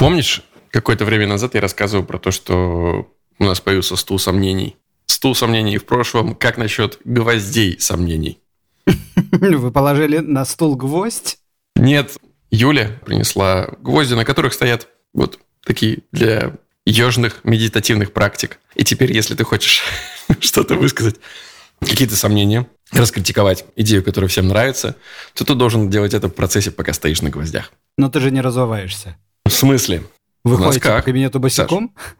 Помнишь, какое-то время назад я рассказывал про то, что у нас появился стул сомнений. Стул сомнений в прошлом. Как насчет гвоздей сомнений? Вы положили на стул гвоздь? Нет, Юля принесла гвозди, на которых стоят вот такие для ежных медитативных практик. И теперь, если ты хочешь что-то высказать, какие-то сомнения, раскритиковать идею, которая всем нравится, то ты должен делать это в процессе, пока стоишь на гвоздях. Но ты же не разуваешься. В смысле? Вы ходите как? по кабинету босиком? Саш,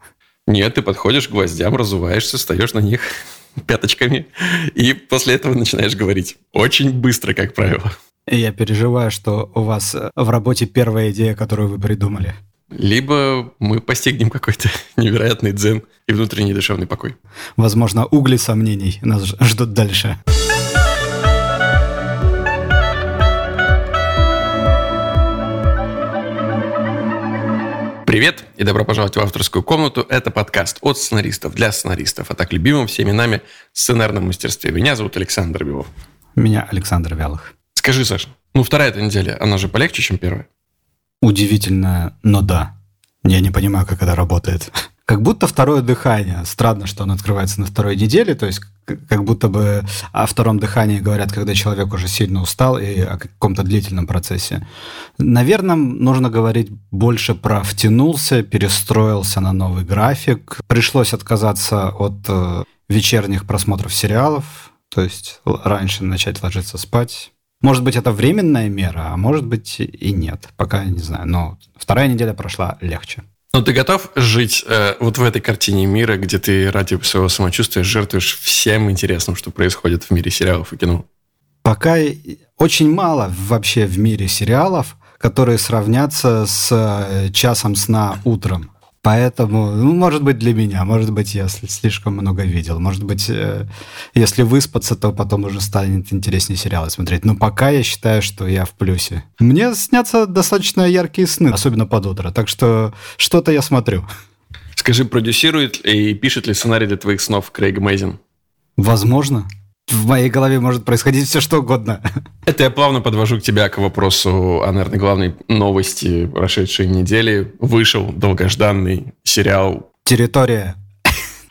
нет, ты подходишь к гвоздям, разуваешься, встаешь на них пяточками, и после этого начинаешь говорить. Очень быстро, как правило. Я переживаю, что у вас в работе первая идея, которую вы придумали. Либо мы постигнем какой-то невероятный дзен и внутренний душевный покой. Возможно, угли сомнений нас ждут дальше. Привет и добро пожаловать в авторскую комнату. Это подкаст от сценаристов для сценаристов, а так любимым всеми нами сценарном мастерстве. Меня зовут Александр Белов. Меня Александр Вялых. Скажи, Саша, ну вторая эта неделя, она же полегче, чем первая? Удивительно, но да. Я не понимаю, как это работает. Как будто второе дыхание. Странно, что оно открывается на второй неделе, то есть как будто бы о втором дыхании говорят, когда человек уже сильно устал и о каком-то длительном процессе. Наверное, нужно говорить больше про втянулся, перестроился на новый график. Пришлось отказаться от э, вечерних просмотров сериалов, то есть раньше начать ложиться спать. Может быть, это временная мера, а может быть и нет. Пока не знаю. Но вторая неделя прошла легче. Ну, ты готов жить э, вот в этой картине мира, где ты ради своего самочувствия жертвуешь всем интересным, что происходит в мире сериалов и кино? Пока очень мало вообще в мире сериалов, которые сравнятся с э, часом сна утром. Поэтому, ну, может быть, для меня, может быть, я слишком много видел. Может быть, э, если выспаться, то потом уже станет интереснее сериалы смотреть. Но пока я считаю, что я в плюсе. Мне снятся достаточно яркие сны, особенно под утро. Так что что-то я смотрю. Скажи, продюсирует и пишет ли сценарий для твоих снов Крейг Мейзин? Возможно в моей голове может происходить все что угодно. Это я плавно подвожу к тебя к вопросу о, наверное, главной новости прошедшей недели. Вышел долгожданный сериал... «Территория».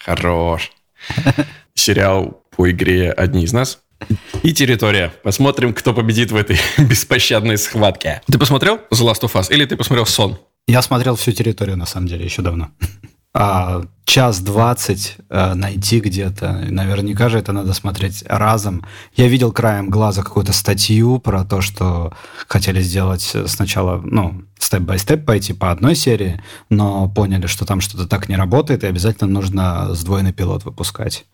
Хорош. Сериал по игре «Одни из нас». И территория. Посмотрим, кто победит в этой беспощадной схватке. Ты посмотрел The Last of Us или ты посмотрел Сон? Я смотрел всю территорию, на самом деле, еще давно а, час двадцать а, найти где-то. Наверняка же это надо смотреть разом. Я видел краем глаза какую-то статью про то, что хотели сделать сначала, ну, степ-бай-степ пойти по одной серии, но поняли, что там что-то так не работает, и обязательно нужно сдвоенный пилот выпускать.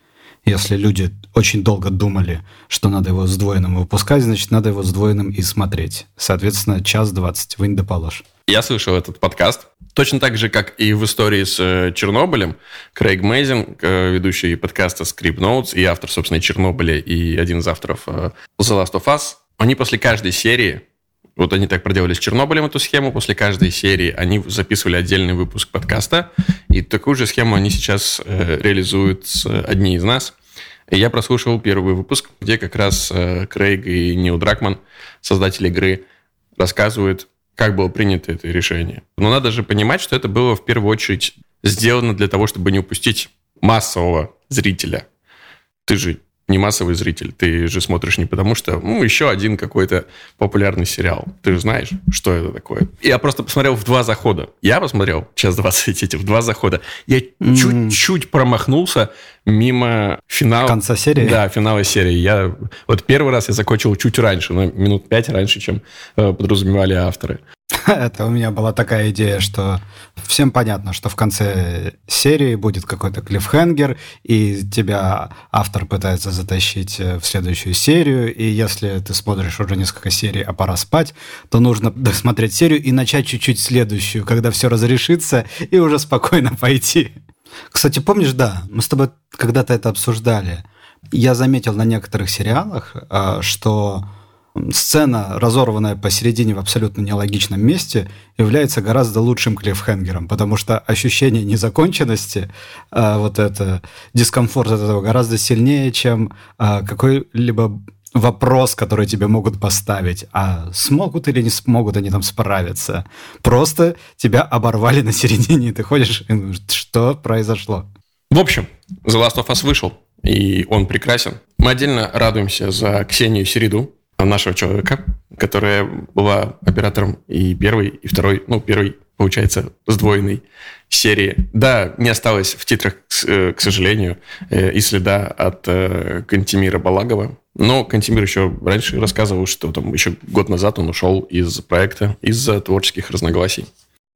Если люди очень долго думали, что надо его сдвоенным выпускать, значит, надо его сдвоенным и смотреть. Соответственно, час двадцать. Вы не доположь. Я слышал этот подкаст. Точно так же, как и в истории с э, Чернобылем, Крейг Мейзин, э, ведущий подкаста Script Notes и автор, собственно, Чернобыля и один из авторов э, The Last of Us, они после каждой серии, вот они так проделали с Чернобылем эту схему, после каждой серии они записывали отдельный выпуск подкаста, и такую же схему они сейчас реализуют с одни из нас. И я прослушал первый выпуск, где как раз Крейг и Нил Дракман, создатели игры, рассказывают как было принято это решение. Но надо же понимать, что это было в первую очередь сделано для того, чтобы не упустить массового зрителя. Ты же не массовый зритель, ты же смотришь не потому, что, ну, еще один какой-то популярный сериал. Ты же знаешь, что это такое. Я просто посмотрел в два захода. Я посмотрел час 20 эти в два захода. Я mm-hmm. чуть-чуть промахнулся мимо финала. Конца серии? Да, финала серии. Я, вот первый раз я закончил чуть раньше, на минут пять раньше, чем э, подразумевали авторы. Это у меня была такая идея, что всем понятно, что в конце серии будет какой-то клиффхенгер, и тебя автор пытается затащить э, в следующую серию, и если ты смотришь уже несколько серий, а пора спать, то нужно досмотреть серию и начать чуть-чуть следующую, когда все разрешится, и уже спокойно пойти. Кстати, помнишь, да, мы с тобой когда-то это обсуждали. Я заметил на некоторых сериалах, э, что сцена, разорванная посередине в абсолютно нелогичном месте, является гораздо лучшим клиффхенгером, потому что ощущение незаконченности, а, вот это, дискомфорт от этого гораздо сильнее, чем а, какой-либо вопрос, который тебе могут поставить, а смогут или не смогут они там справиться. Просто тебя оборвали на середине, и ты ходишь, и думаешь, что произошло? В общем, The Last of Us вышел, и он прекрасен. Мы отдельно радуемся за Ксению Середу, нашего человека, которая была оператором и первой, и второй, ну, первой, получается, сдвоенной серии. Да, не осталось в титрах, к э, сожалению, э, и следа от э, Кантимира Балагова. Но Кантимир еще раньше рассказывал, что там еще год назад он ушел из проекта из-за творческих разногласий.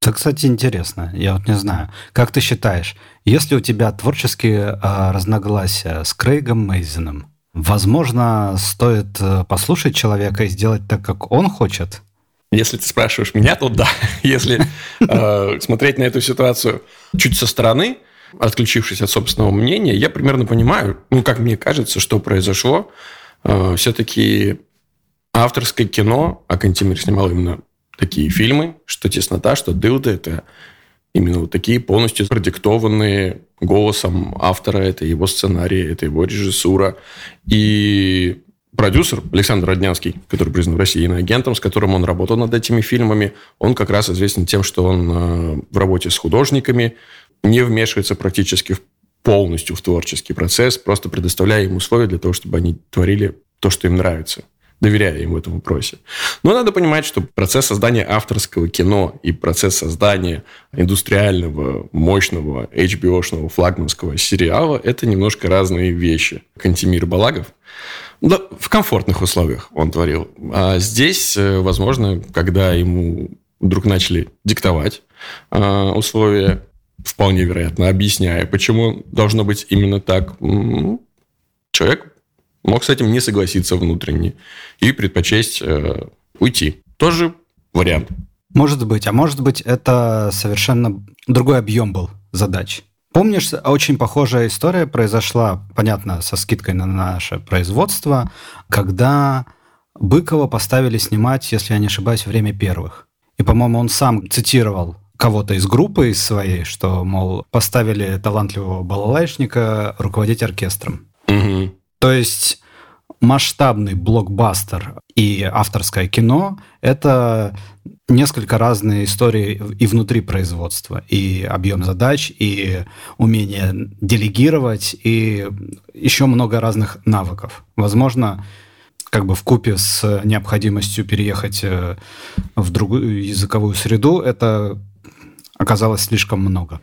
Это, кстати, интересно. Я вот не знаю. Как ты считаешь, если у тебя творческие э, разногласия с Крейгом Мейзином, возможно, стоит послушать человека и сделать так, как он хочет? Если ты спрашиваешь меня, то да. Если э, смотреть на эту ситуацию чуть со стороны, отключившись от собственного мнения, я примерно понимаю, ну, как мне кажется, что произошло. Э, все-таки авторское кино, а Кантимир снимал именно такие фильмы, что «Теснота», что «Дылда» — это именно вот такие полностью продиктованные голосом автора, это его сценарий, это его режиссура. И продюсер Александр Роднянский, который признан в России иноагентом, с которым он работал над этими фильмами, он как раз известен тем, что он э, в работе с художниками не вмешивается практически полностью в творческий процесс, просто предоставляя им условия для того, чтобы они творили то, что им нравится доверяя им в этом вопросе. Но надо понимать, что процесс создания авторского кино и процесс создания индустриального, мощного, HBO-шного, флагманского сериала – это немножко разные вещи. Кантимир Балагов да, в комфортных условиях он творил. А здесь, э, возможно, когда ему вдруг начали диктовать э, условия, вполне вероятно, объясняя, почему должно быть именно так, человек мог с этим не согласиться внутренне и предпочесть э, уйти. Тоже вариант. Может быть. А может быть, это совершенно другой объем был задач. Помнишь, очень похожая история произошла, понятно, со скидкой на наше производство, когда Быкова поставили снимать, если я не ошибаюсь, время первых. И, по-моему, он сам цитировал кого-то из группы из своей, что, мол, поставили талантливого балалайшника руководить оркестром. Угу. То есть масштабный блокбастер и авторское кино – это несколько разные истории и внутри производства, и объем задач, и умение делегировать, и еще много разных навыков. Возможно, как бы в купе с необходимостью переехать э, в другую языковую среду, это оказалось слишком много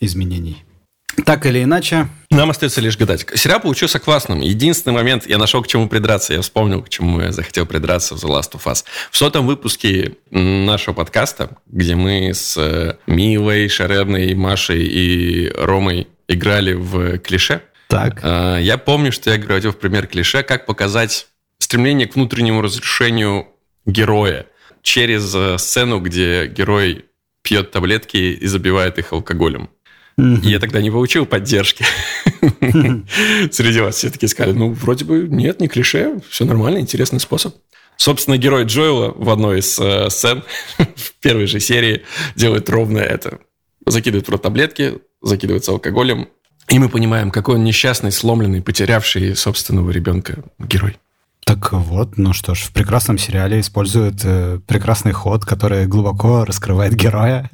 изменений. Так или иначе. Нам остается лишь гадать. Сериал получился классным. Единственный момент, я нашел к чему придраться. Я вспомнил, к чему я захотел придраться в The Last of Us. В сотом выпуске нашего подкаста, где мы с э, Милой, Шаребной, Машей и Ромой играли в клише. Так. Э, я помню, что я говорил в пример клише, как показать стремление к внутреннему разрешению героя через э, сцену, где герой пьет таблетки и забивает их алкоголем. И я тогда не получил поддержки. Среди вас все таки сказали, ну, вроде бы нет, не клише, все нормально, интересный способ. Собственно, герой Джоэла в одной из э, сцен в первой же серии делает ровно это. Закидывает в рот таблетки, закидывается алкоголем, и мы понимаем, какой он несчастный, сломленный, потерявший собственного ребенка герой. Так вот, ну что ж, в прекрасном сериале используют э, прекрасный ход, который глубоко раскрывает героя.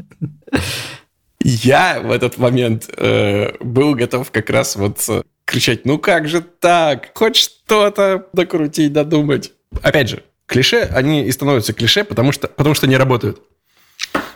Я в этот момент э, был готов как раз вот э, кричать, ну как же так? Хоть что-то докрутить, додумать. Опять же, клише, они и становятся клише, потому что, потому что не работают.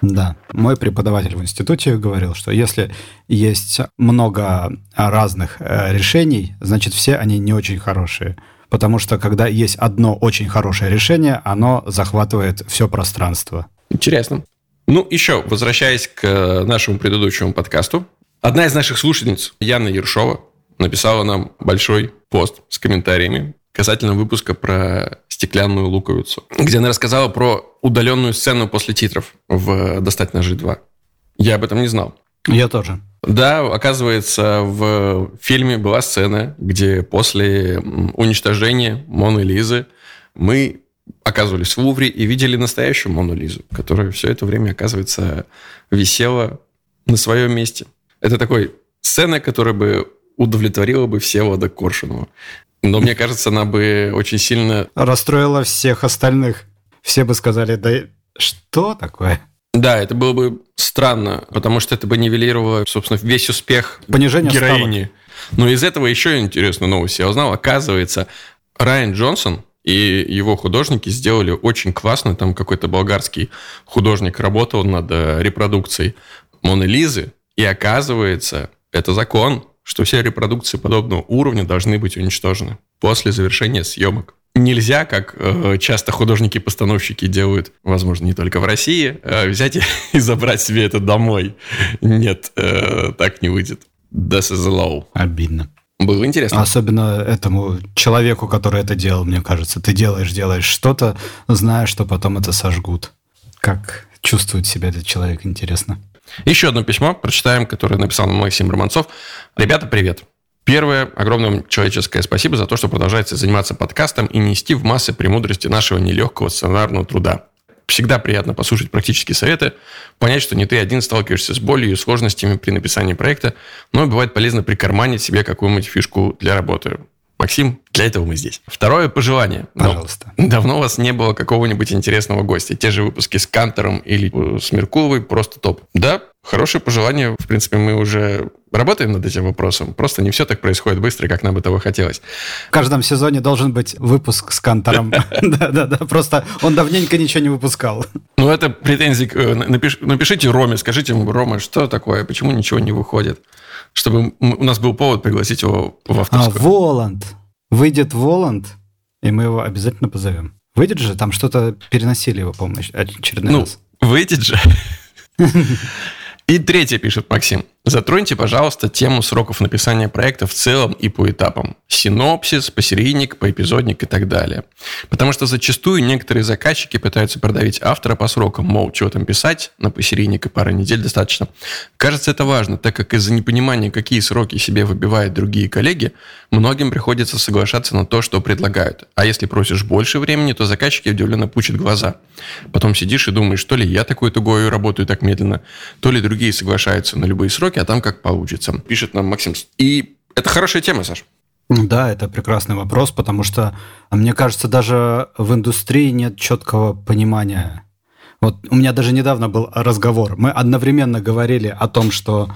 Да, мой преподаватель в институте говорил, что если есть много разных э, решений, значит все они не очень хорошие. Потому что когда есть одно очень хорошее решение, оно захватывает все пространство. Интересно. Ну, еще, возвращаясь к э, нашему предыдущему подкасту, одна из наших слушательниц, Яна Ершова, написала нам большой пост с комментариями касательно выпуска про стеклянную луковицу, где она рассказала про удаленную сцену после титров в «Достать ножи 2». Я об этом не знал. Я тоже. Да, оказывается, в фильме была сцена, где после уничтожения Моны Лизы мы оказывались в Лувре и видели настоящую Мону Лизу, которая все это время, оказывается, висела на своем месте. Это такой сцена, которая бы удовлетворила бы Всеволода Коршунова. Но мне кажется, она бы очень сильно... Расстроила всех остальных. Все бы сказали, да что такое? Да, это было бы странно, потому что это бы нивелировало, собственно, весь успех Понижение героини. ставок. Но из этого еще интересную новость я узнал. Оказывается, Райан Джонсон и его художники сделали очень классно. Там какой-то болгарский художник работал над э, репродукцией Моны Лизы. И оказывается, это закон, что все репродукции подобного уровня должны быть уничтожены после завершения съемок. Нельзя, как э, часто художники-постановщики делают, возможно, не только в России, э, взять и, забрать себе это домой. Нет, э, так не выйдет. This is law. Обидно. Было интересно. Особенно этому человеку, который это делал, мне кажется. Ты делаешь, делаешь что-то, зная, что потом это сожгут. Как чувствует себя этот человек, интересно. Еще одно письмо прочитаем, которое написал Максим Романцов. Ребята, привет. Первое, огромное вам человеческое спасибо за то, что продолжаете заниматься подкастом и нести в массы премудрости нашего нелегкого сценарного труда. Всегда приятно послушать практические советы, понять, что не ты один сталкиваешься с болью и сложностями при написании проекта, но бывает полезно прикарманить себе какую-нибудь фишку для работы. Максим, для этого мы здесь. Второе пожелание. Пожалуйста. Давно у вас не было какого-нибудь интересного гостя. Те же выпуски с Кантором или э, с Меркуловой просто топ. Да, хорошее пожелание. В принципе, мы уже работаем над этим вопросом. Просто не все так происходит быстро, как нам бы того хотелось. В каждом сезоне должен быть выпуск с Кантором. Да-да-да, просто он давненько ничего не выпускал. Ну, это претензии. Э, напишите Роме, скажите ему, Рома, что такое, почему ничего не выходит? Чтобы у нас был повод пригласить его в авторскую. А, Воланд. Выйдет Воланд, и мы его обязательно позовем. Выйдет же, там что-то переносили его, по-моему, очередной ну, раз. выйдет же. И третье пишет Максим. Затроньте, пожалуйста, тему сроков написания проекта в целом и по этапам. Синопсис, посерийник, поэпизодник и так далее. Потому что зачастую некоторые заказчики пытаются продавить автора по срокам, мол, чего там писать, на посерийник и пара недель достаточно. Кажется, это важно, так как из-за непонимания, какие сроки себе выбивают другие коллеги, многим приходится соглашаться на то, что предлагают. А если просишь больше времени, то заказчики удивленно пучат глаза. Потом сидишь и думаешь, то ли я такой тугой работаю так медленно, то ли другие соглашаются на любые сроки, а там как получится. Пишет нам Максим. И это хорошая тема, Саш. Да, это прекрасный вопрос, потому что, мне кажется, даже в индустрии нет четкого понимания. Вот у меня даже недавно был разговор. Мы одновременно говорили о том, что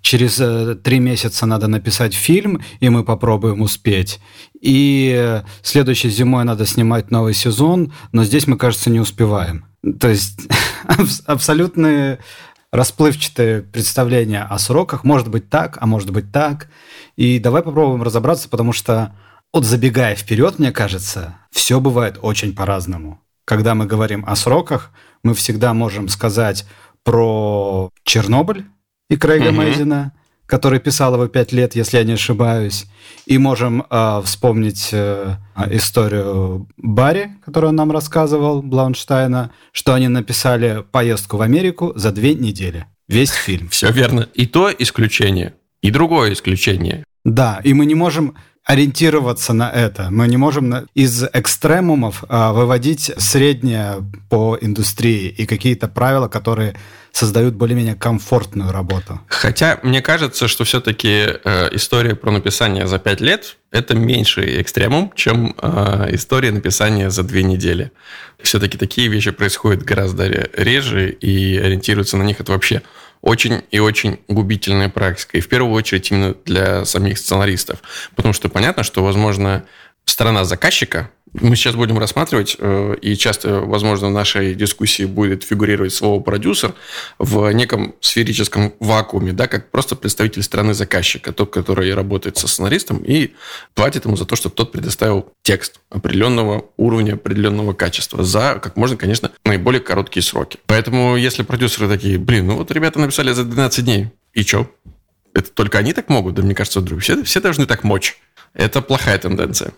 через э, три месяца надо написать фильм, и мы попробуем успеть. И следующей зимой надо снимать новый сезон, но здесь мы, кажется, не успеваем. То есть абсолютные расплывчатое представление о сроках. Может быть так, а может быть так. И давай попробуем разобраться, потому что, вот забегая вперед, мне кажется, все бывает очень по-разному. Когда мы говорим о сроках, мы всегда можем сказать про Чернобыль и Крейга угу. Мейзена, который писал его пять лет, если я не ошибаюсь. И можем э, вспомнить э, историю Барри, которую он нам рассказывал, Блаунштайна, что они написали поездку в Америку за две недели. Весь фильм. Все верно. И то исключение, и другое исключение. Да, и мы не можем ориентироваться на это. Мы не можем из экстремумов а, выводить среднее по индустрии и какие-то правила, которые создают более-менее комфортную работу. Хотя мне кажется, что все-таки э, история про написание за пять лет это меньший экстремум, чем э, история написания за две недели. Все-таки такие вещи происходят гораздо реже, и ориентируются на них это вообще очень и очень губительная практика. И в первую очередь именно для самих сценаристов. Потому что понятно, что, возможно, сторона заказчика мы сейчас будем рассматривать, э, и часто, возможно, в нашей дискуссии будет фигурировать слово «продюсер» в неком сферическом вакууме, да, как просто представитель страны заказчика, тот, который работает со сценаристом и платит ему за то, чтобы тот предоставил текст определенного уровня, определенного качества за, как можно, конечно, наиболее короткие сроки. Поэтому, если продюсеры такие, блин, ну вот ребята написали за 12 дней, и чё? Это только они так могут? Да мне кажется, все, все должны так мочь. Это плохая тенденция.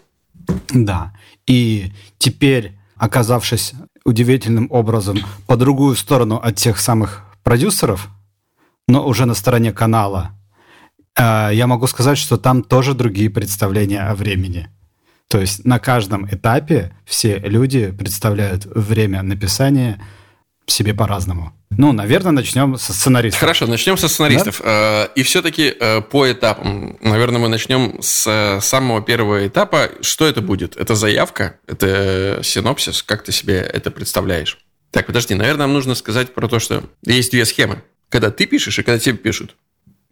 Да. И теперь, оказавшись удивительным образом по другую сторону от тех самых продюсеров, но уже на стороне канала, э, я могу сказать, что там тоже другие представления о времени. То есть на каждом этапе все люди представляют время написания себе по-разному. Ну, наверное, начнем со сценаристов. Хорошо, начнем со сценаристов. Да? Э, и все-таки э, по этапам. Наверное, мы начнем с э, самого первого этапа. Что это будет? Это заявка? Это синопсис? Как ты себе это представляешь? Так, подожди, наверное, нам нужно сказать про то, что есть две схемы. Когда ты пишешь и когда тебе пишут.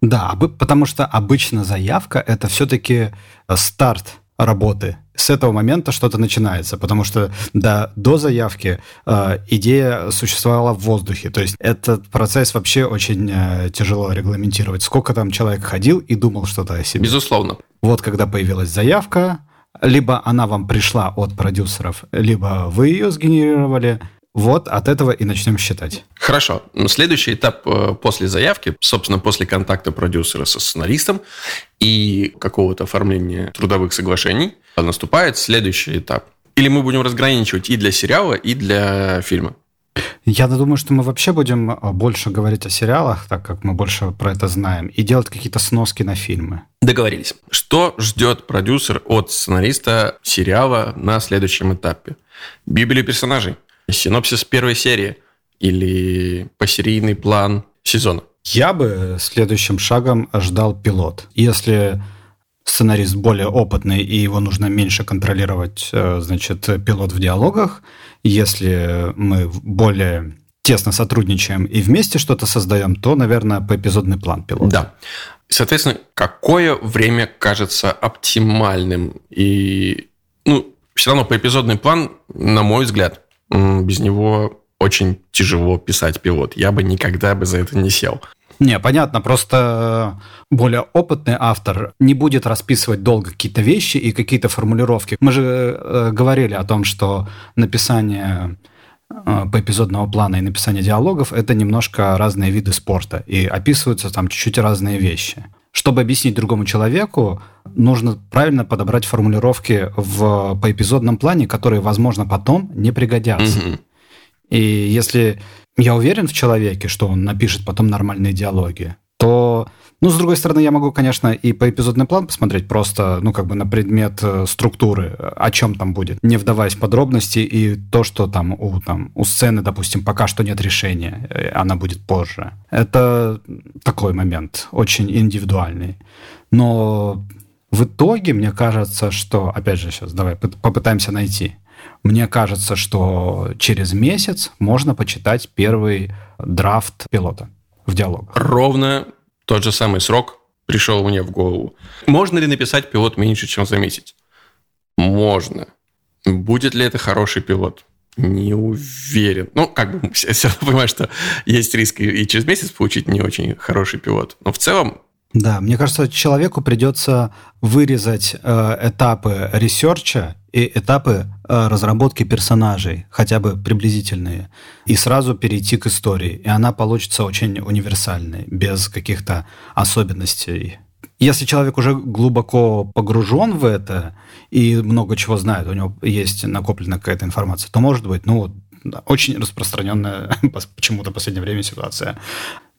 Да, потому что обычно заявка – это все-таки старт работы. С этого момента что-то начинается, потому что да, до заявки э, идея существовала в воздухе. То есть этот процесс вообще очень э, тяжело регламентировать. Сколько там человек ходил и думал что-то о себе. Безусловно. Вот когда появилась заявка, либо она вам пришла от продюсеров, либо вы ее сгенерировали, вот от этого и начнем считать. Хорошо. Следующий этап э, после заявки, собственно, после контакта продюсера со сценаристом и какого-то оформления трудовых соглашений, наступает следующий этап. Или мы будем разграничивать и для сериала, и для фильма? Я думаю, что мы вообще будем э, больше говорить о сериалах, так как мы больше про это знаем, и делать какие-то сноски на фильмы. Договорились. Что ждет продюсер от сценариста сериала на следующем этапе? Библия персонажей – синопсис первой серии или посерийный план сезона? Я бы следующим шагом ждал пилот. Если сценарист более опытный и его нужно меньше контролировать, э, значит, пилот в диалогах. Если мы более тесно сотрудничаем и вместе что-то создаем, то, наверное, по эпизодный план пилот. Да. Соответственно, какое время кажется оптимальным? И, ну, все равно по эпизодный план, на мой взгляд, без него очень тяжело писать пилот. Я бы никогда бы за это не сел. Не, понятно, просто э, более опытный автор не будет расписывать долго какие-то вещи и какие-то формулировки. Мы же э, говорили о том, что написание э, по эпизодного плана и написание диалогов – это немножко разные виды спорта, и описываются там чуть-чуть разные вещи. Чтобы объяснить другому человеку, нужно правильно подобрать формулировки в, по эпизодном плане, которые, возможно, потом не пригодятся. Mm-hmm. И если я уверен в человеке, что он напишет потом нормальные диалоги, то, ну, с другой стороны, я могу, конечно, и по эпизодный план посмотреть просто, ну, как бы на предмет э, структуры, о чем там будет, не вдаваясь в подробности, и то, что там у, там, у сцены, допустим, пока что нет решения, э, она будет позже. Это такой момент, очень индивидуальный. Но в итоге, мне кажется, что, опять же, сейчас давай попытаемся найти. Мне кажется, что через месяц можно почитать первый драфт пилота в диалогах. Ровно тот же самый срок пришел мне в голову. Можно ли написать пилот меньше, чем за месяц? Можно. Будет ли это хороший пилот? Не уверен. Ну, как бы все равно понимаю, что есть риск и через месяц получить не очень хороший пилот. Но в целом да, мне кажется, человеку придется вырезать э, этапы research а и этапы э, разработки персонажей, хотя бы приблизительные, и сразу перейти к истории. И она получится очень универсальной, без каких-то особенностей. Если человек уже глубоко погружен в это и много чего знает, у него есть накоплена какая-то информация, то может быть, ну, очень распространенная почему-то в последнее время ситуация.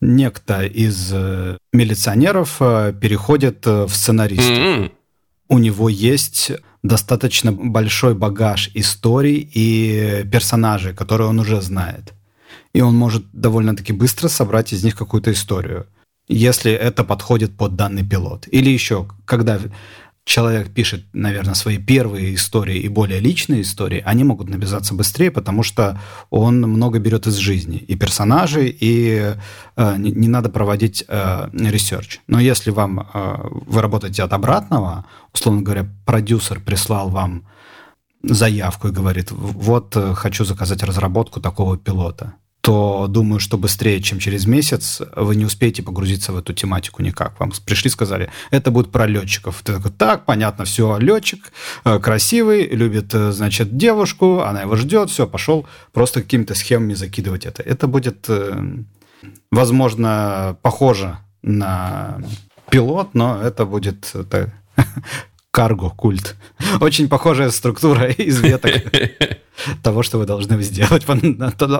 Некто из э, милиционеров э, переходит э, в сценариста. Mm-hmm. У него есть достаточно большой багаж историй и персонажей, которые он уже знает. И он может довольно-таки быстро собрать из них какую-то историю, если это подходит под данный пилот. Или еще, когда человек пишет, наверное, свои первые истории и более личные истории, они могут написаться быстрее, потому что он много берет из жизни и персонажей, и э, не, не надо проводить э, ресерч. Но если вам э, вы работаете от обратного, условно говоря, продюсер прислал вам заявку и говорит, вот э, хочу заказать разработку такого пилота то думаю, что быстрее, чем через месяц, вы не успеете погрузиться в эту тематику никак. Вам пришли, сказали, это будет про летчиков. Ты такой, так, понятно, все, летчик, э, красивый, любит, э, значит, девушку, она его ждет, все, пошел просто какими-то схемами закидывать это. Это будет, э, возможно, похоже на пилот, но это будет карго-культ. Очень похожая структура из веток того, что вы должны сделать,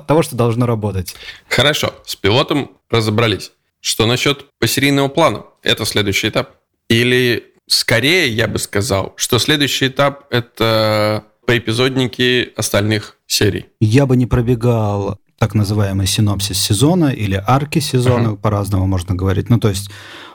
того, что должно работать. Хорошо, с пилотом разобрались. Что насчет посерийного плана? Это следующий этап? Или скорее я бы сказал, что следующий этап – это поэпизодники остальных серий? Я бы не пробегал так называемый синопсис сезона или арки сезона, uh-huh. по-разному можно говорить. Ну, то есть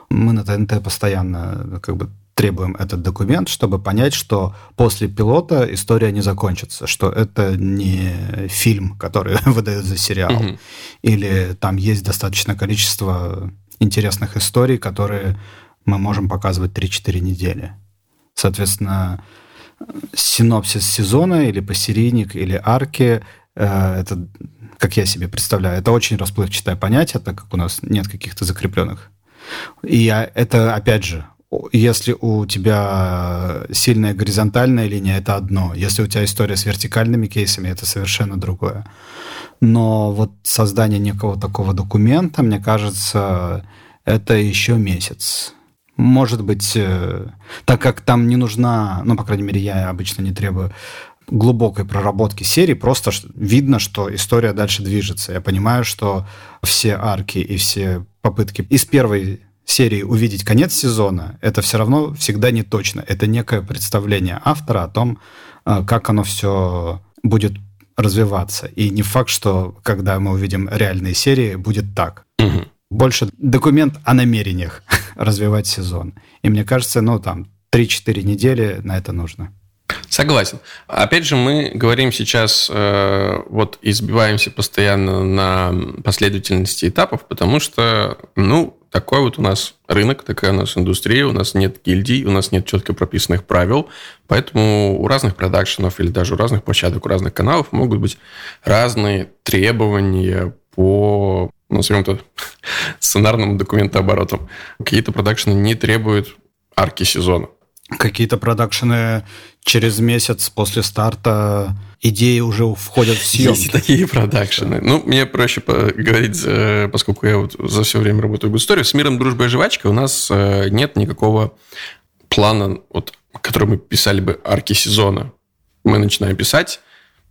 мы на ТНТ постоянно как бы требуем этот документ, чтобы понять, что после пилота история не закончится, что это не фильм, который выдают за сериал, угу. или там есть достаточное количество интересных историй, которые мы можем показывать 3-4 недели. Соответственно, синопсис сезона или посерийник или арки э, это, как я себе представляю, это очень расплывчатое понятие, так как у нас нет каких-то закрепленных. И это, опять же, если у тебя сильная горизонтальная линия, это одно. Если у тебя история с вертикальными кейсами, это совершенно другое. Но вот создание некого такого документа, мне кажется, это еще месяц. Может быть, э, так как там не нужна, ну, по крайней мере, я обычно не требую глубокой проработки серии, просто видно, что история дальше движется. Я понимаю, что все арки и все попытки из первой серии увидеть конец сезона, это все равно всегда не точно. Это некое представление автора о том, э, как оно все будет развиваться. И не факт, что когда мы увидим реальные серии, будет так. Угу. Больше документ о намерениях развивать сезон. И мне кажется, ну там 3-4 недели на это нужно. Согласен. Опять же, мы говорим сейчас, э, вот избиваемся постоянно на последовательности этапов, потому что, ну, такой вот у нас рынок, такая у нас индустрия, у нас нет гильдий, у нас нет четко прописанных правил, поэтому у разных продакшенов или даже у разных площадок, у разных каналов могут быть разные требования по, назовем это, сценарному документообороту. Какие-то продакшены не требуют арки сезона. Какие-то продакшены через месяц после старта идеи уже входят в съемки. Есть такие продакшены. Ну, мне проще говорить, э, поскольку я вот за все время работаю в истории. С «Миром, дружбой и жвачкой» у нас э, нет никакого плана, вот, который мы писали бы арки сезона. Мы начинаем писать,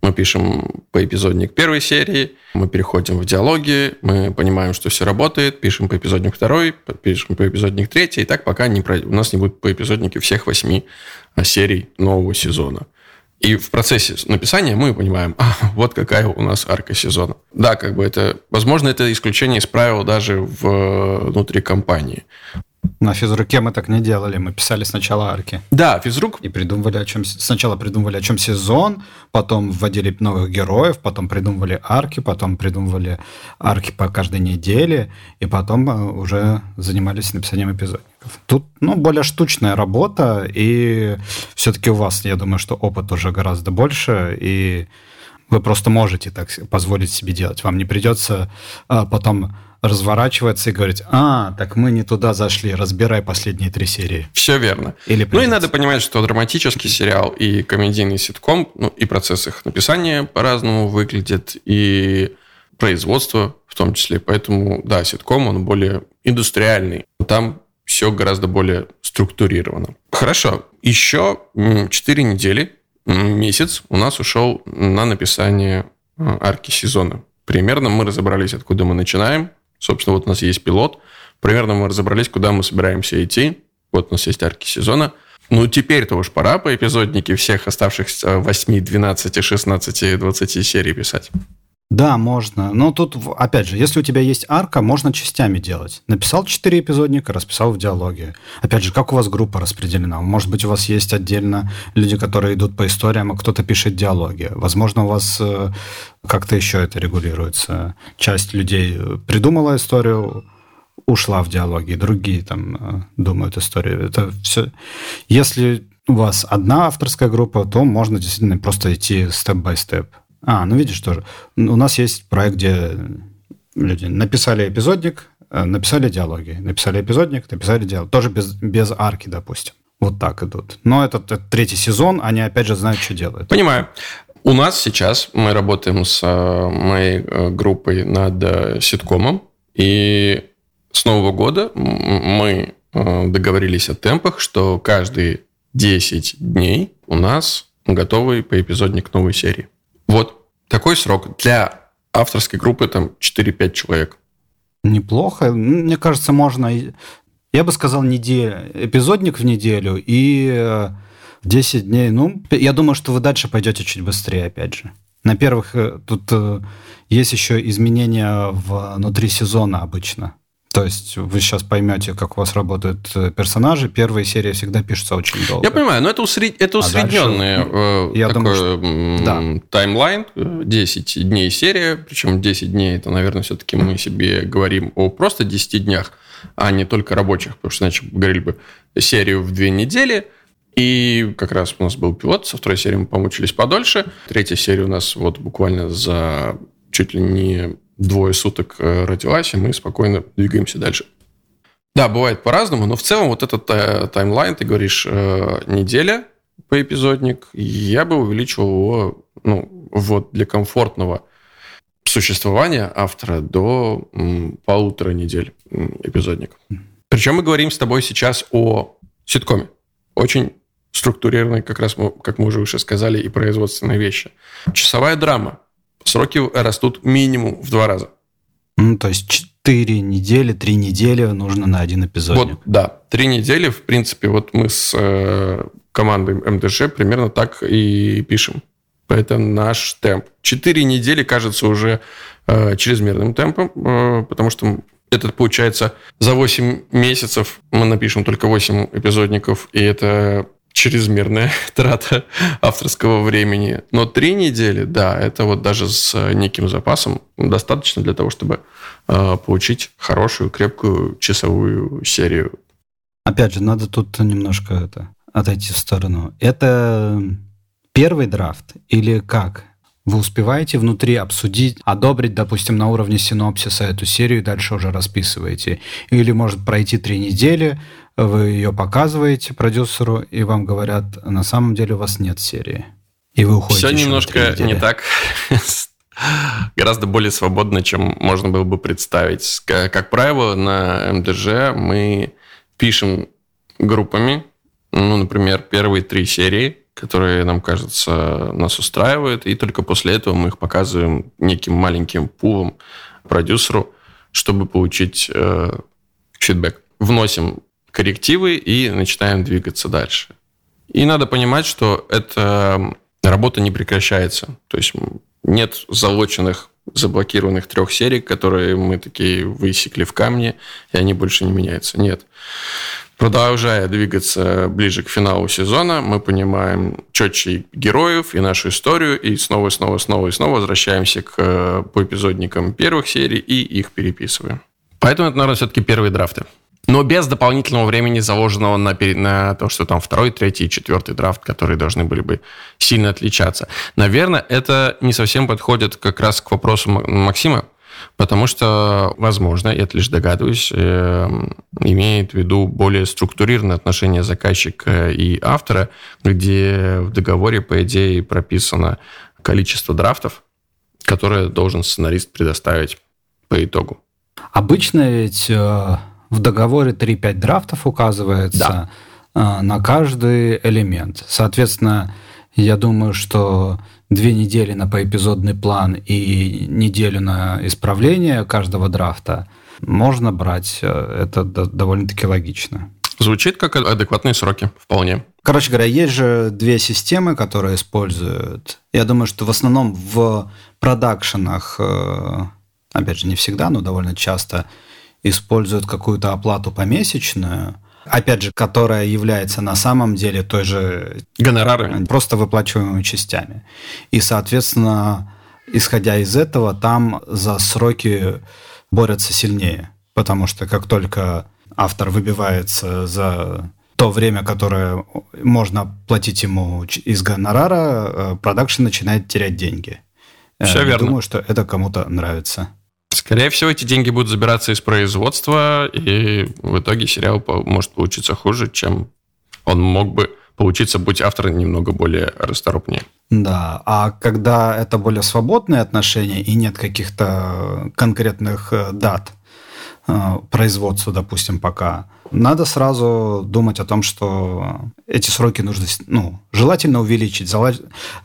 мы пишем по эпизодник первой серии, мы переходим в диалоги, мы понимаем, что все работает, пишем по эпизодник второй, пишем по эпизодник третий, и так пока не, у нас не будет по эпизоднике всех восьми а, серий нового сезона. И в процессе написания мы понимаем, а, вот какая у нас арка сезона. Да, как бы это, возможно, это исключение из правил даже в, внутри компании. На физруке мы так не делали, мы писали сначала арки. Да, физрук. И придумывали о чем... Сначала придумывали о чем сезон, потом вводили новых героев, потом придумывали арки, потом придумывали арки по каждой неделе, и потом э, уже занимались написанием эпизодников. Тут, ну, более штучная работа, и все-таки у вас, я думаю, что опыт уже гораздо больше, и вы просто можете так позволить себе делать. Вам не придется а, потом разворачиваться и говорить, а, так мы не туда зашли, разбирай последние три серии. Все верно. Или ну и надо понимать, что драматический сериал и комедийный ситком, ну и процесс их написания по-разному выглядит, и производство в том числе. Поэтому, да, ситком, он более индустриальный. Там все гораздо более структурировано. Хорошо. Еще 4 недели, месяц у нас ушел на написание а, арки сезона. Примерно мы разобрались, откуда мы начинаем, Собственно, вот у нас есть пилот. Примерно мы разобрались, куда мы собираемся идти. Вот у нас есть арки сезона. Ну, теперь-то уж пора по эпизоднике всех оставшихся 8, 12, 16, 20 серий писать. Да, можно. Но тут, опять же, если у тебя есть арка, можно частями делать. Написал 4 эпизодника, расписал в диалоге. Опять же, как у вас группа распределена? Может быть, у вас есть отдельно люди, которые идут по историям, а кто-то пишет диалоги. Возможно, у вас э, как-то еще это регулируется. Часть людей придумала историю, ушла в диалоги, другие там э, думают историю. Это все... Если у вас одна авторская группа, то можно действительно просто идти степ-бай-степ. А, ну видишь тоже. У нас есть проект, где люди написали эпизодник, э, написали диалоги, написали эпизодник, написали диалог. Тоже без, без арки, допустим. Вот так идут. Но этот, этот третий сезон, они опять же знают, что делают. Понимаю. У нас сейчас мы работаем с э, моей э, группой над ситкомом, и с Нового года мы договорились о темпах, что каждые 10 дней у нас готовый по эпизодник новой серии. Вот такой срок для авторской группы там 4-5 человек. Неплохо. Мне кажется, можно... Я бы сказал, неделя, эпизодник в неделю и 10 э, дней. Ну, я думаю, что вы дальше пойдете чуть быстрее, опять же. На первых э, тут э, есть еще изменения внутри сезона обычно. То есть вы сейчас поймете, как у вас работают э, персонажи. Первые серии всегда пишутся очень долго. Я понимаю, но это, усред... это а усредненный дальше, я такой думаю, что... да. таймлайн. 10 дней серия. Причем 10 дней, это, наверное, все-таки мы себе говорим о просто 10 днях, а не только рабочих. Потому что иначе говорили бы серию в две недели. И как раз у нас был пилот. Со второй серией мы помучились подольше. Третья серия у нас вот буквально за чуть ли не двое суток э, родилась, и мы спокойно двигаемся дальше. Да, бывает по-разному, но в целом вот этот э, таймлайн, ты говоришь, э, неделя по эпизодник, я бы увеличил его ну, вот для комфортного существования автора до м, полутора недель эпизодник. Причем мы говорим с тобой сейчас о ситкоме. Очень структурированной, как раз, мы, как мы уже выше сказали, и производственные вещи. Часовая драма сроки растут минимум в два раза. Ну, то есть четыре недели, три недели нужно на один эпизод. Вот, да, три недели, в принципе, вот мы с э, командой МДЖ примерно так и пишем. Это наш темп. Четыре недели кажется уже э, чрезмерным темпом, э, потому что это получается за 8 месяцев мы напишем только 8 эпизодников, и это чрезмерная трата авторского времени. Но три недели, да, это вот даже с неким запасом достаточно для того, чтобы э, получить хорошую, крепкую часовую серию. Опять же, надо тут немножко это, отойти в сторону. Это первый драфт или как? Вы успеваете внутри обсудить, одобрить, допустим, на уровне синопсиса эту серию и дальше уже расписываете? Или может пройти три недели, вы ее показываете продюсеру, и вам говорят, на самом деле у вас нет серии. И вы уходите. Все немножко не так. Гораздо более свободно, чем можно было бы представить. Как правило, на МДЖ мы пишем группами, ну, например, первые три серии, которые, нам кажется, нас устраивают, и только после этого мы их показываем неким маленьким пулом продюсеру, чтобы получить э, фидбэк. Вносим коррективы и начинаем двигаться дальше. И надо понимать, что эта работа не прекращается. То есть нет залоченных, заблокированных трех серий, которые мы такие высекли в камне, и они больше не меняются. Нет. Продолжая двигаться ближе к финалу сезона, мы понимаем четче героев и нашу историю, и снова, снова, снова и снова возвращаемся к э, по эпизодникам первых серий и их переписываем. Поэтому это, наверное, все-таки первые драфты но без дополнительного времени, заложенного на, на то, что там второй, третий и четвертый драфт, которые должны были бы сильно отличаться. Наверное, это не совсем подходит как раз к вопросу Максима, потому что, возможно, я это лишь догадываюсь, э, имеет в виду более структурированное отношение заказчика и автора, где в договоре, по идее, прописано количество драфтов, которое должен сценарист предоставить по итогу. Обычно ведь э, в договоре 3-5 драфтов указывается да. на каждый элемент. Соответственно, я думаю, что две недели на поэпизодный план и неделю на исправление каждого драфта можно брать. Э, это довольно-таки логично. Звучит как адекватные сроки, вполне. Короче говоря, есть же две системы, которые используют. Я думаю, что в основном в продакшенах, э, опять же, не всегда, но довольно часто используют какую-то оплату помесячную, опять же, которая является на самом деле той же... Гонорары. Просто выплачиваемыми частями. И, соответственно, исходя из этого, там за сроки борются сильнее. Потому что как только автор выбивается за то время, которое можно платить ему из гонорара, э, продакшн начинает терять деньги. Все Я верно. думаю, что это кому-то нравится. Скорее всего, эти деньги будут забираться из производства, и в итоге сериал может получиться хуже, чем он мог бы получиться, будь автор немного более расторопнее. Да, а когда это более свободные отношения и нет каких-то конкретных э, дат э, производства, допустим, пока, надо сразу думать о том, что эти сроки нужно, ну, желательно увеличить.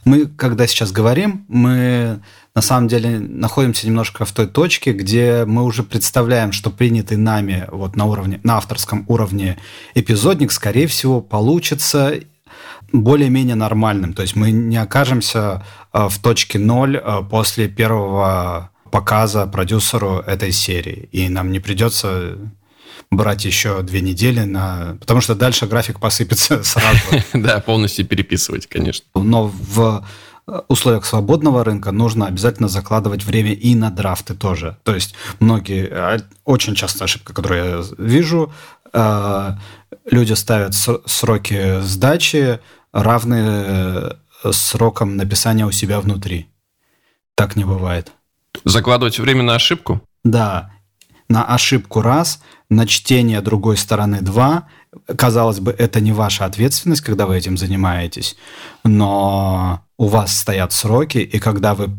Мы, когда сейчас говорим, мы на самом деле находимся немножко в той точке, где мы уже представляем, что принятый нами вот на уровне, на авторском уровне эпизодник, скорее всего, получится более-менее нормальным. То есть мы не окажемся э, в точке ноль э, после первого показа продюсеру этой серии. И нам не придется брать еще две недели на... Потому что дальше график посыпется сразу. Да, полностью переписывать, конечно. Но в условиях свободного рынка нужно обязательно закладывать время и на драфты тоже. То есть многие, а, очень часто ошибка, которую я вижу, а, люди ставят сроки сдачи равные э, срокам написания у себя внутри. Так не бывает. Закладывать время на ошибку? Да. На ошибку раз, на чтение другой стороны два. Казалось бы, это не ваша ответственность, когда вы этим занимаетесь, но у вас стоят сроки, и когда вы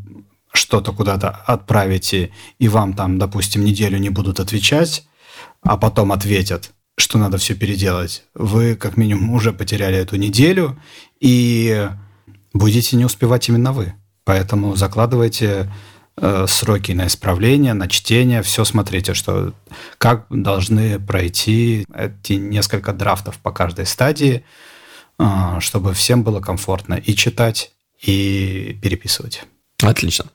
что-то куда-то отправите, и вам там, допустим, неделю не будут отвечать, а потом ответят, что надо все переделать, вы как минимум уже потеряли эту неделю, и будете не успевать именно вы. Поэтому закладывайте э, сроки на исправление, на чтение, все смотрите, что как должны пройти эти несколько драфтов по каждой стадии, э, чтобы всем было комфортно и читать, и переписывать. Отлично.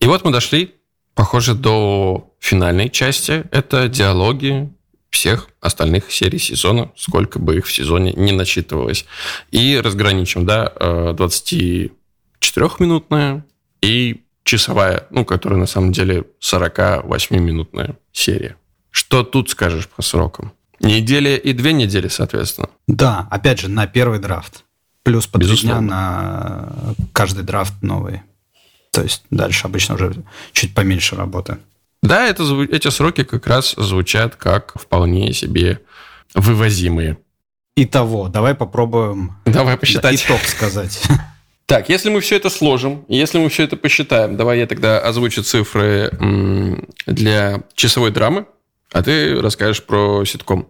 И вот мы дошли, похоже, до финальной части. Это диалоги всех остальных серий сезона, сколько бы их в сезоне не насчитывалось. И разграничим, да, 24-минутная э, и часовая, ну, которая на самом деле 48-минутная серия. Что тут скажешь по срокам? Неделя и две недели, соответственно. Да, опять же, на первый драфт. Плюс по три дня на каждый драфт новый. То есть дальше обычно уже чуть поменьше работы. Да, это, эти сроки как раз звучат как вполне себе вывозимые. Итого, давай попробуем давай посчитать. итог сказать. Так, если мы все это сложим, если мы все это посчитаем, давай я тогда озвучу цифры для часовой драмы, а ты расскажешь про ситком.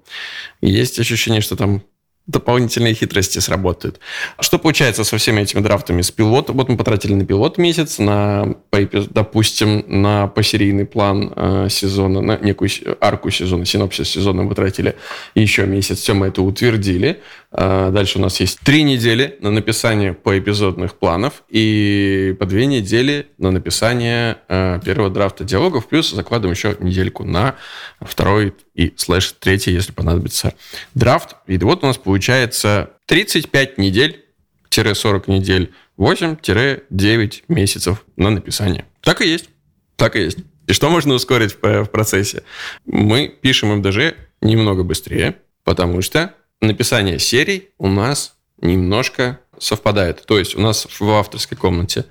Есть ощущение, что там дополнительные хитрости сработают. Что получается со всеми этими драфтами? С пилота, вот мы потратили на пилот месяц, на, допустим, на посерийный план э, сезона, на некую арку сезона, синопсис сезона мы потратили еще месяц, все мы это утвердили. Э, дальше у нас есть три недели на написание поэпизодных планов и по две недели на написание э, первого драфта диалогов, плюс закладываем еще недельку на второй и слэш третий, если понадобится драфт. И вот у нас получается 35 недель 40 недель, 8-9 месяцев на написание. Так и есть. Так и есть. И что можно ускорить в процессе? Мы пишем МДЖ немного быстрее, потому что написание серий у нас немножко совпадает. То есть у нас в авторской комнате,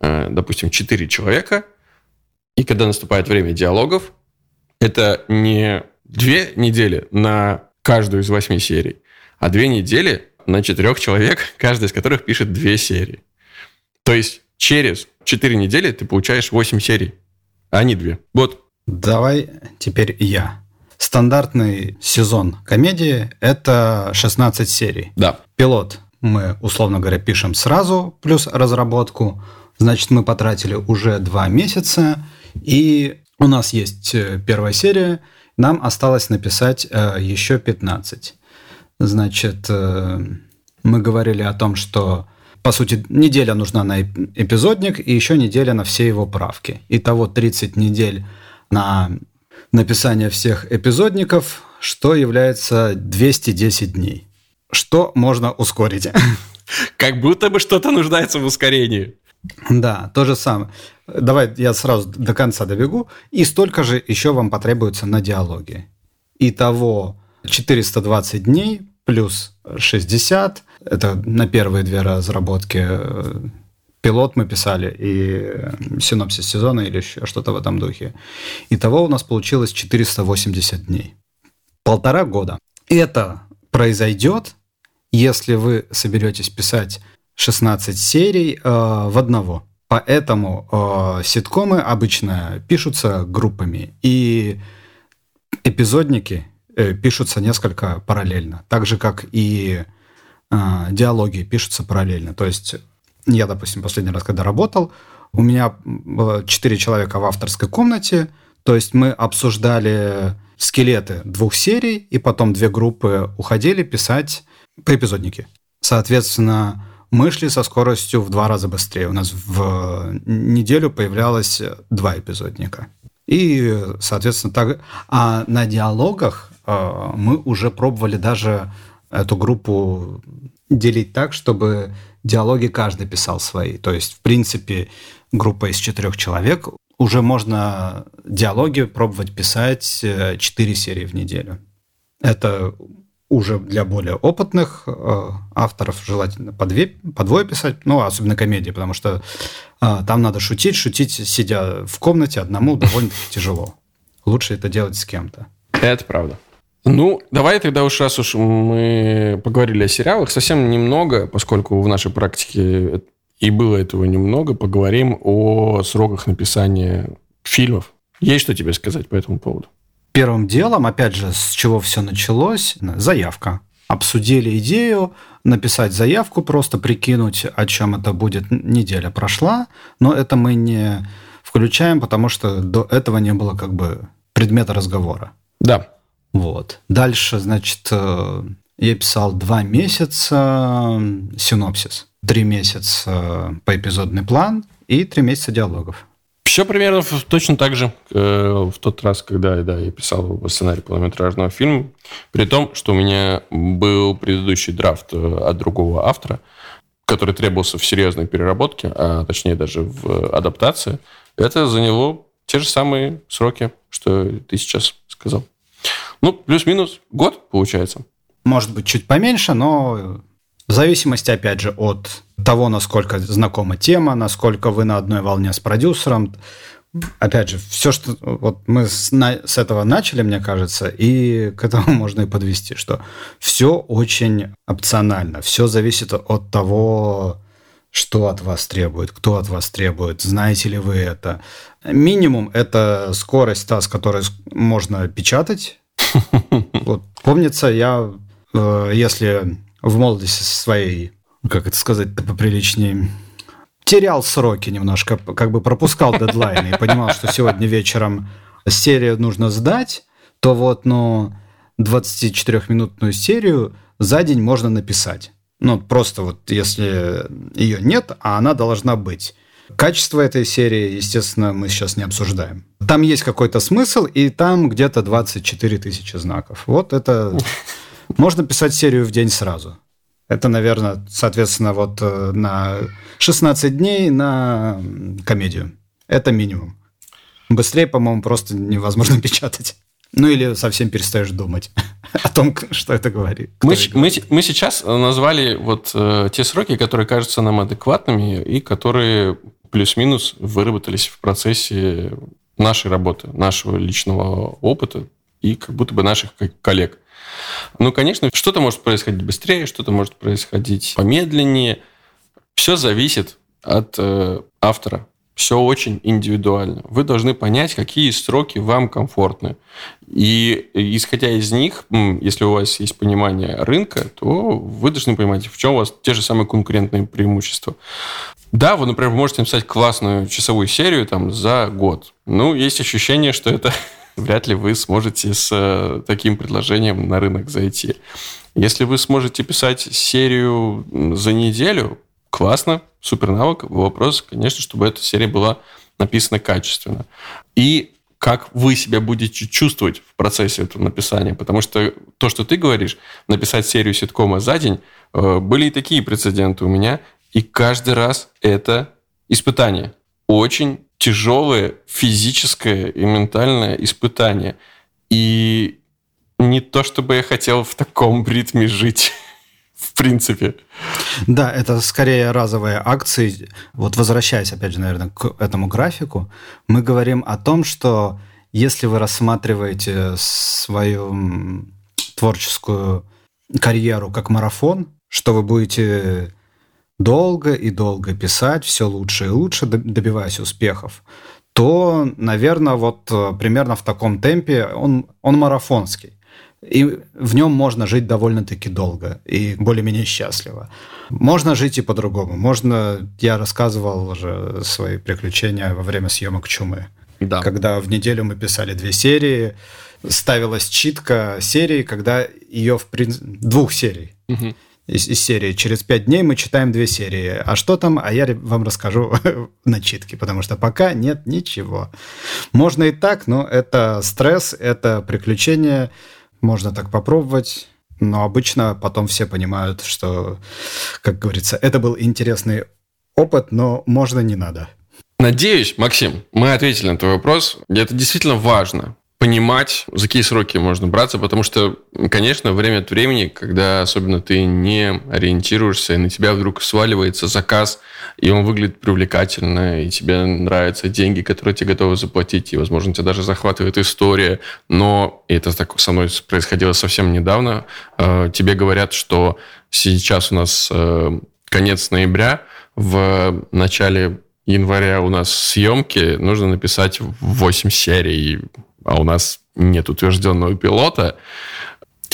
э, допустим, 4 человека, и когда наступает время диалогов, это не две недели на каждую из восьми серий, а две недели на четырех человек, каждый из которых пишет две серии. То есть через четыре недели ты получаешь восемь серий, а не две. Вот. Давай теперь я. Стандартный сезон комедии – это 16 серий. Да. Пилот мы, условно говоря, пишем сразу, плюс разработку. Значит, мы потратили уже два месяца, и у нас есть э, первая серия – нам осталось написать э, еще 15. Значит, э, мы говорили о том, что, по сути, неделя нужна на эпизодник и еще неделя на все его правки. Итого 30 недель на написание всех эпизодников, что является 210 дней. Что можно ускорить? Как будто бы что-то нуждается в ускорении. Да, то же самое. Давай я сразу до конца добегу. И столько же еще вам потребуется на диалоги. Итого 420 дней плюс 60. Это на первые две разработки пилот мы писали и синопсис сезона или что-то в этом духе. Итого у нас получилось 480 дней. Полтора года. Это произойдет, если вы соберетесь писать 16 серий э, в одного. Поэтому э, ситкомы обычно пишутся группами, и эпизодники э, пишутся несколько параллельно, так же как и э, диалоги пишутся параллельно. То есть я, допустим, последний раз, когда работал, у меня было 4 человека в авторской комнате, то есть мы обсуждали скелеты двух серий, и потом две группы уходили писать по эпизоднике. Соответственно, мы шли со скоростью в два раза быстрее. У нас в неделю появлялось два эпизодника. И, соответственно, так... А на диалогах э, мы уже пробовали даже эту группу делить так, чтобы диалоги каждый писал свои. То есть, в принципе, группа из четырех человек, уже можно диалоги пробовать писать 4 э, серии в неделю. Это уже для более опытных э, авторов желательно по, две, по двое писать, ну, особенно комедии, потому что э, там надо шутить, шутить, сидя в комнате одному довольно-таки тяжело. Лучше это делать с кем-то. Это правда. Ну, давай тогда уж раз уж мы поговорили о сериалах, совсем немного, поскольку в нашей практике и было этого немного, поговорим о сроках написания фильмов. Есть что тебе сказать по этому поводу? Первым делом, опять же, с чего все началось, заявка. Обсудили идею, написать заявку, просто прикинуть, о чем это будет. Неделя прошла, но это мы не включаем, потому что до этого не было как бы предмета разговора. Да. Вот. Дальше, значит, э, я писал два месяца синопсис, три месяца по эпизодный план и три месяца диалогов. Все примерно точно так же э, в тот раз, когда да, я писал сценарий полнометражного фильма, при том, что у меня был предыдущий драфт э, от другого автора, который требовался в серьезной переработке, а точнее даже в адаптации. Это за него те же самые сроки, что ты сейчас сказал. Ну, плюс-минус год получается. Может быть, чуть поменьше, но в зависимости, опять же, от того, насколько знакома тема, насколько вы на одной волне с продюсером. Опять же, все, что вот мы с, на, с этого начали, мне кажется, и к этому можно и подвести, что все очень опционально, все зависит от того, что от вас требует, кто от вас требует, знаете ли вы это. Минимум – это скорость та, с которой можно печатать. Вот, помнится, я, э, если в молодости своей как это сказать-то поприличнее, терял сроки немножко, как бы пропускал дедлайны и понимал, что сегодня вечером серию нужно сдать, то вот, ну, 24-минутную серию за день можно написать. Ну, просто вот если ее нет, а она должна быть. Качество этой серии, естественно, мы сейчас не обсуждаем. Там есть какой-то смысл, и там где-то 24 тысячи знаков. Вот это... Можно писать серию в день сразу. Это, наверное, соответственно, вот э, на 16 дней на комедию. Это минимум. Быстрее, по-моему, просто невозможно печатать. Ну или совсем перестаешь думать о том, что это говорит. Мы, мы, мы сейчас назвали вот э, те сроки, которые кажутся нам адекватными и которые плюс-минус выработались в процессе нашей работы, нашего личного опыта и как будто бы наших коллег. Ну, конечно, что-то может происходить быстрее, что-то может происходить помедленнее. Все зависит от э, автора. Все очень индивидуально. Вы должны понять, какие сроки вам комфортны. И исходя из них, если у вас есть понимание рынка, то вы должны понимать, в чем у вас те же самые конкурентные преимущества. Да, вы, например, можете написать классную часовую серию там, за год. Ну, есть ощущение, что это вряд ли вы сможете с э, таким предложением на рынок зайти. Если вы сможете писать серию за неделю, классно, супер навык. Вопрос, конечно, чтобы эта серия была написана качественно. И как вы себя будете чувствовать в процессе этого написания. Потому что то, что ты говоришь, написать серию ситкома за день, э, были и такие прецеденты у меня, и каждый раз это испытание. Очень тяжелое физическое и ментальное испытание. И не то, чтобы я хотел в таком ритме жить. Принципе. Да, это скорее разовые акции. Вот возвращаясь, опять же, наверное, к этому графику, мы говорим о том, что если вы рассматриваете свою творческую карьеру как марафон, что вы будете долго и долго писать, все лучше и лучше, добиваясь успехов, то, наверное, вот э, примерно в таком темпе он, он марафонский. И в нем можно жить довольно-таки долго и более-менее счастливо. Можно жить и по-другому. Можно, я рассказывал уже свои приключения во время съемок «Чумы». Да. Когда в неделю мы писали две серии, ставилась читка серии, когда ее в принципе... двух серий. Угу из, из серии «Через пять дней мы читаем две серии». А что там? А я вам расскажу на читке, потому что пока нет ничего. Можно и так, но это стресс, это приключение. Можно так попробовать. Но обычно потом все понимают, что, как говорится, это был интересный опыт, но можно не надо. Надеюсь, Максим, мы ответили на твой вопрос. Это действительно важно понимать, за какие сроки можно браться, потому что, конечно, время от времени, когда особенно ты не ориентируешься, и на тебя вдруг сваливается заказ, и он выглядит привлекательно, и тебе нравятся деньги, которые тебе готовы заплатить, и, возможно, тебя даже захватывает история, но и это так со мной происходило совсем недавно, э, тебе говорят, что сейчас у нас э, конец ноября, в начале января у нас съемки, нужно написать 8 серий а у нас нет утвержденного пилота,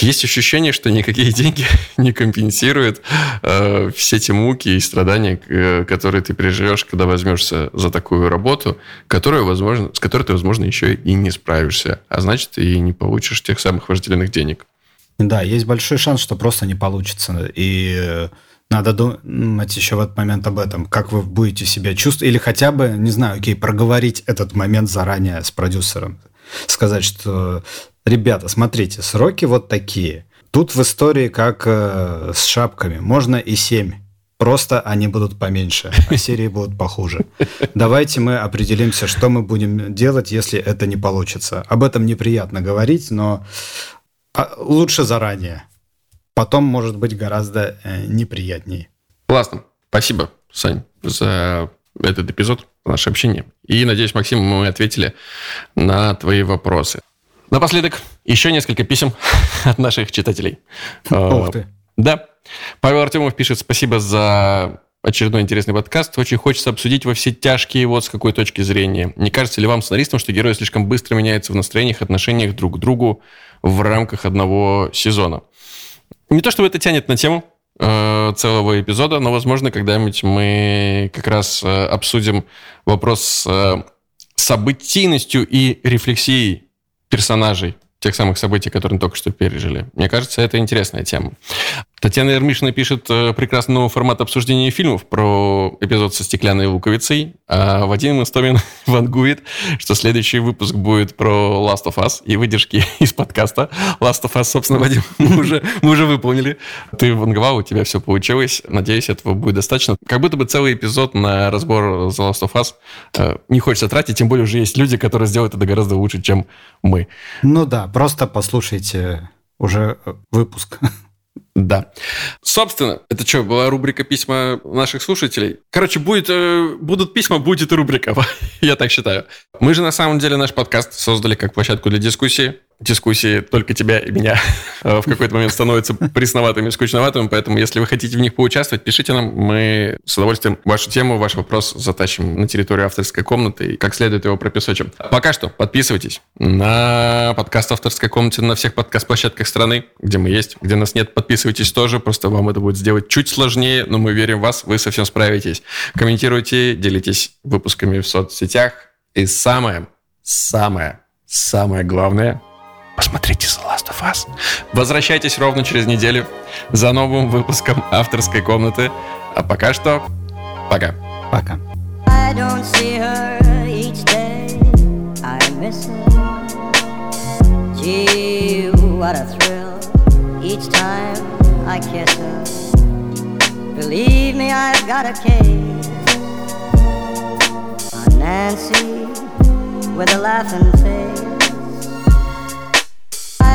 есть ощущение, что никакие деньги не компенсируют э, все те муки и страдания, э, которые ты переживешь, когда возьмешься за такую работу, которую, возможно, с которой ты, возможно, еще и не справишься, а значит, и не получишь тех самых вожделенных денег. Да, есть большой шанс, что просто не получится. И э, надо думать еще в этот момент об этом, как вы будете себя чувствовать, или хотя бы, не знаю, окей, проговорить этот момент заранее с продюсером сказать, что, ребята, смотрите, сроки вот такие. Тут в истории как э, с шапками. Можно и семь. Просто они будут поменьше, а серии будут похуже. Давайте мы определимся, что мы будем делать, если это не получится. Об этом неприятно говорить, но а, лучше заранее. Потом может быть гораздо э, неприятнее. Классно. Спасибо, Сань, за этот эпизод, наше общение. И, надеюсь, Максим, мы ответили на твои вопросы. Напоследок, еще несколько писем от наших читателей. Ух ты. Да. Павел Артемов пишет спасибо за очередной интересный подкаст. Очень хочется обсудить во все тяжкие вот с какой точки зрения. Не кажется ли вам, сценаристам, что герои слишком быстро меняются в настроениях, отношениях друг к другу в рамках одного сезона? Не то, чтобы это тянет на тему, Э, целого эпизода, но, возможно, когда-нибудь мы как раз э, обсудим вопрос с э, событийностью и рефлексией персонажей тех самых событий, которые мы только что пережили. Мне кажется, это интересная тема. Татьяна Ермишина пишет э, прекрасный новый формат обсуждения фильмов про эпизод со стеклянной луковицей. А Вадим Истомин вангует, что следующий выпуск будет про Last of Us и выдержки из подкаста Last of Us. Собственно, Вадим, мы уже, мы уже выполнили. Ты ванговал, у тебя все получилось. Надеюсь, этого будет достаточно. Как будто бы целый эпизод на разбор The Last of Us э, не хочется тратить, тем более уже есть люди, которые сделают это гораздо лучше, чем мы. Ну да, просто послушайте уже э, выпуск. Да. Собственно, это что, была рубрика письма наших слушателей? Короче, будет, э, будут письма, будет и рубрика. Я так считаю. Мы же на самом деле наш подкаст создали как площадку для дискуссии дискуссии только тебя и меня в какой-то момент становятся пресноватыми скучноватыми, поэтому если вы хотите в них поучаствовать, пишите нам, мы с удовольствием вашу тему, ваш вопрос затащим на территорию авторской комнаты и как следует его пропесочим. Пока что подписывайтесь на подкаст авторской комнаты на всех подкаст-площадках страны, где мы есть, где нас нет, подписывайтесь тоже, просто вам это будет сделать чуть сложнее, но мы верим в вас, вы совсем справитесь. Комментируйте, делитесь выпусками в соцсетях и самое, самое, самое главное – Посмотрите The Last of Us. Возвращайтесь ровно через неделю за новым выпуском авторской комнаты. А пока что, пока. Пока. I don't see her each day. I miss her. Gee, what a thrill each time I kiss her. Believe me, I've got a case on Nancy with a laughing face.